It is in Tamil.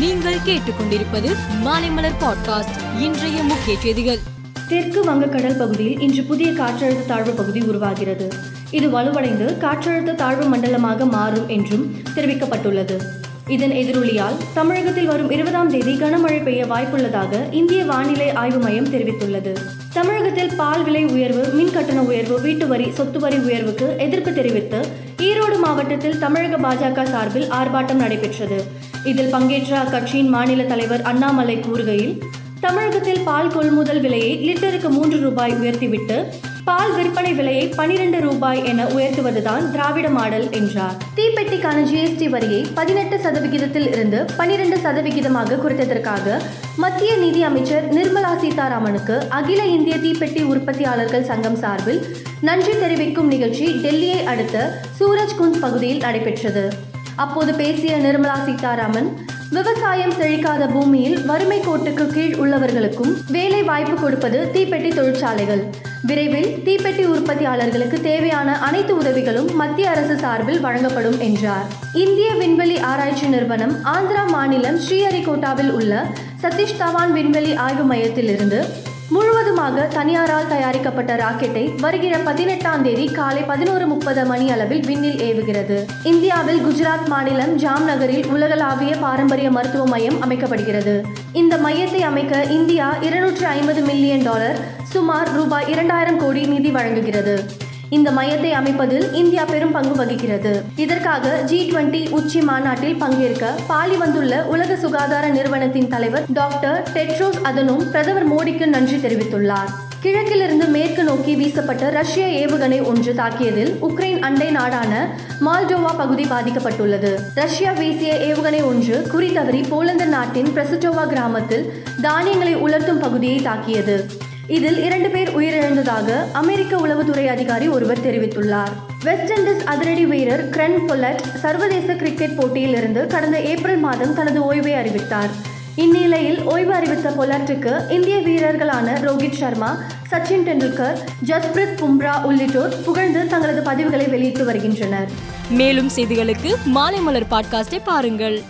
நீங்கள் கேட்டுக்கொண்டிருப்பது மாலைமலர் பாட்காஸ்ட் இன்றைய முக்கிய செய்திகள். தெற்கு வங்கக்கடல் பகுதியில் இன்று புதிய காற்றழுத்த தாழ்வு பகுதி உருவாகிறது. இது வலுவடைந்து காற்றழுத்த தாழ்வு மண்டலமாக மாறும் என்றும் தெரிவிக்கப்பட்டுள்ளது. இதன் எதிரொலியால் தமிழகத்தில் வரும் இருபதாம் தேதி கனமழை பெய்ய வாய்ப்புள்ளதாக இந்திய வானிலை ஆய்வு மையம் தெரிவித்துள்ளது. தமிழகத்தில் பால் விலை உயர்வு மின் கட்டண உயர்வு வீட்டு வரி சொத்து வரி உயர்வுக்கு எதிர்ப்பு தெரிவித்து ஈரோடு மாவட்டத்தில் தமிழக பாஜக சார்பில் ஆர்ப்பாட்டம் நடைபெற்றது. இதில் பங்கேற்ற அக்கட்சியின் மாநில தலைவர் அண்ணாமலை கூறுகையில் தமிழகத்தில் பால் கொள்முதல் விலையை லிட்டருக்கு மூன்று ரூபாய் உயர்த்திவிட்டு பால் விற்பனை விலையை பனிரெண்டு ரூபாய் என உயர்த்துவதுதான் திராவிட மாடல் என்றார். தீப்பெட்டிக்கான ஜிஎஸ்டி வரியை பதினெட்டு சதவிகிதத்தில் இருந்து பனிரெண்டு சதவிகிதமாக குறைத்ததற்காக மத்திய நிதி அமைச்சர் நிர்மலா சீதாராமனுக்கு அகில இந்திய தீப்பெட்டி உற்பத்தியாளர்கள் சங்கம் சார்பில் நன்றி தெரிவிக்கும் நிகழ்ச்சி டெல்லியை அடுத்த சூரஜ்குந்த் பகுதியில் நடைபெற்றது. அப்போது பேசிய நிர்மலா சீதாராமன் விவசாயம் செழிக்காத பூமியில் வறுமை கோட்டுக்கு கீழ் உள்ளவர்களுக்கும் வேலை வாய்ப்பு கொடுப்பது தீப்பெட்டி தொழிற்சாலைகள். விரைவில் தீப்பெட்டி உற்பத்தியாளர்களுக்கு தேவையான அனைத்து உதவிகளும் மத்திய அரசு சார்பில் வழங்கப்படும் என்றார். இந்திய விண்வெளி ஆராய்ச்சி நிறுவனம் ஆந்திரா மாநிலம் ஸ்ரீஹரிகோட்டாவில் உள்ள சதீஷ் தவான் விண்வெளி ஆய்வு மையத்திலிருந்து முழுவதுமாக தனியாரால் தயாரிக்கப்பட்ட ராக்கெட்டை வருகிற பதினெட்டாம் தேதி காலை பதினோரு முப்பது மணி அளவில் விண்ணில் ஏவுகிறது. இந்தியாவில் குஜராத் மாநிலம் ஜாம்நகரில் உலகளாவிய பாரம்பரிய மருத்துவ மையம் அமைக்கப்படுகிறது. இந்த மையத்தை அமைக்க இந்தியா இருநூற்று ஐம்பது மில்லியன் டாலர் சுமார் ரூபாய் இரண்டாயிரம் கோடி நிதி வழங்குகிறது. இந்த மையத்தை அமைப்பதில் இந்தியா பெரும் பங்கு வகிக்கிறது. இதற்காக ஜி டுவெண்டி உச்சி மாநாட்டில் பங்கேற்க பாலி வந்துள்ள உலக சுகாதார நிறுவனத்தின் தலைவர் டாக்டர் டெட்ரோஸ் அதனும் பிரதமர் மோடிக்கு நன்றி தெரிவித்துள்ளார். கிழக்கிலிருந்து மேற்கு நோக்கி வீசப்பட்ட ரஷ்ய ஏவுகணை ஒன்று தாக்கியதில் உக்ரைன் அண்டை நாடான மால்டோவா பகுதி பாதிக்கப்பட்டுள்ளது. ரஷ்யா வீசிய ஏவுகணை ஒன்று குறித்தவறி போலந்து நாட்டின் பிரசுட்டோவா கிராமத்தில் தானியங்களை உலர்த்தும் பகுதியை தாக்கியது. இதில் இரண்டு பேர் உயிரிழந்ததாக அமெரிக்க உளவுத்துறை அதிகாரி ஒருவர் தெரிவித்துள்ளார். வெஸ்ட் இண்டீஸ் அதிரடி வீரர் கிரென் பொல்லட் சர்வதேச கிரிக்கெட் போட்டியில் இருந்து கடந்த ஏப்ரல் மாதம் தனது ஓய்வை அறிவித்தார். இந்நிலையில் ஓய்வு அறிவித்த பொலாட்டுக்கு இந்திய வீரர்களான ரோஹித் சர்மா சச்சின் டெண்டுல்கர் ஜஸ்பிரித் பும்ரா உள்ளிட்டோர் புகழ்ந்து தங்களது பதிவுகளை வெளியிட்டு வருகின்றனர். மேலும் செய்திகளுக்கு மாலை மலர் பாட்காஸ்டை பாருங்கள்.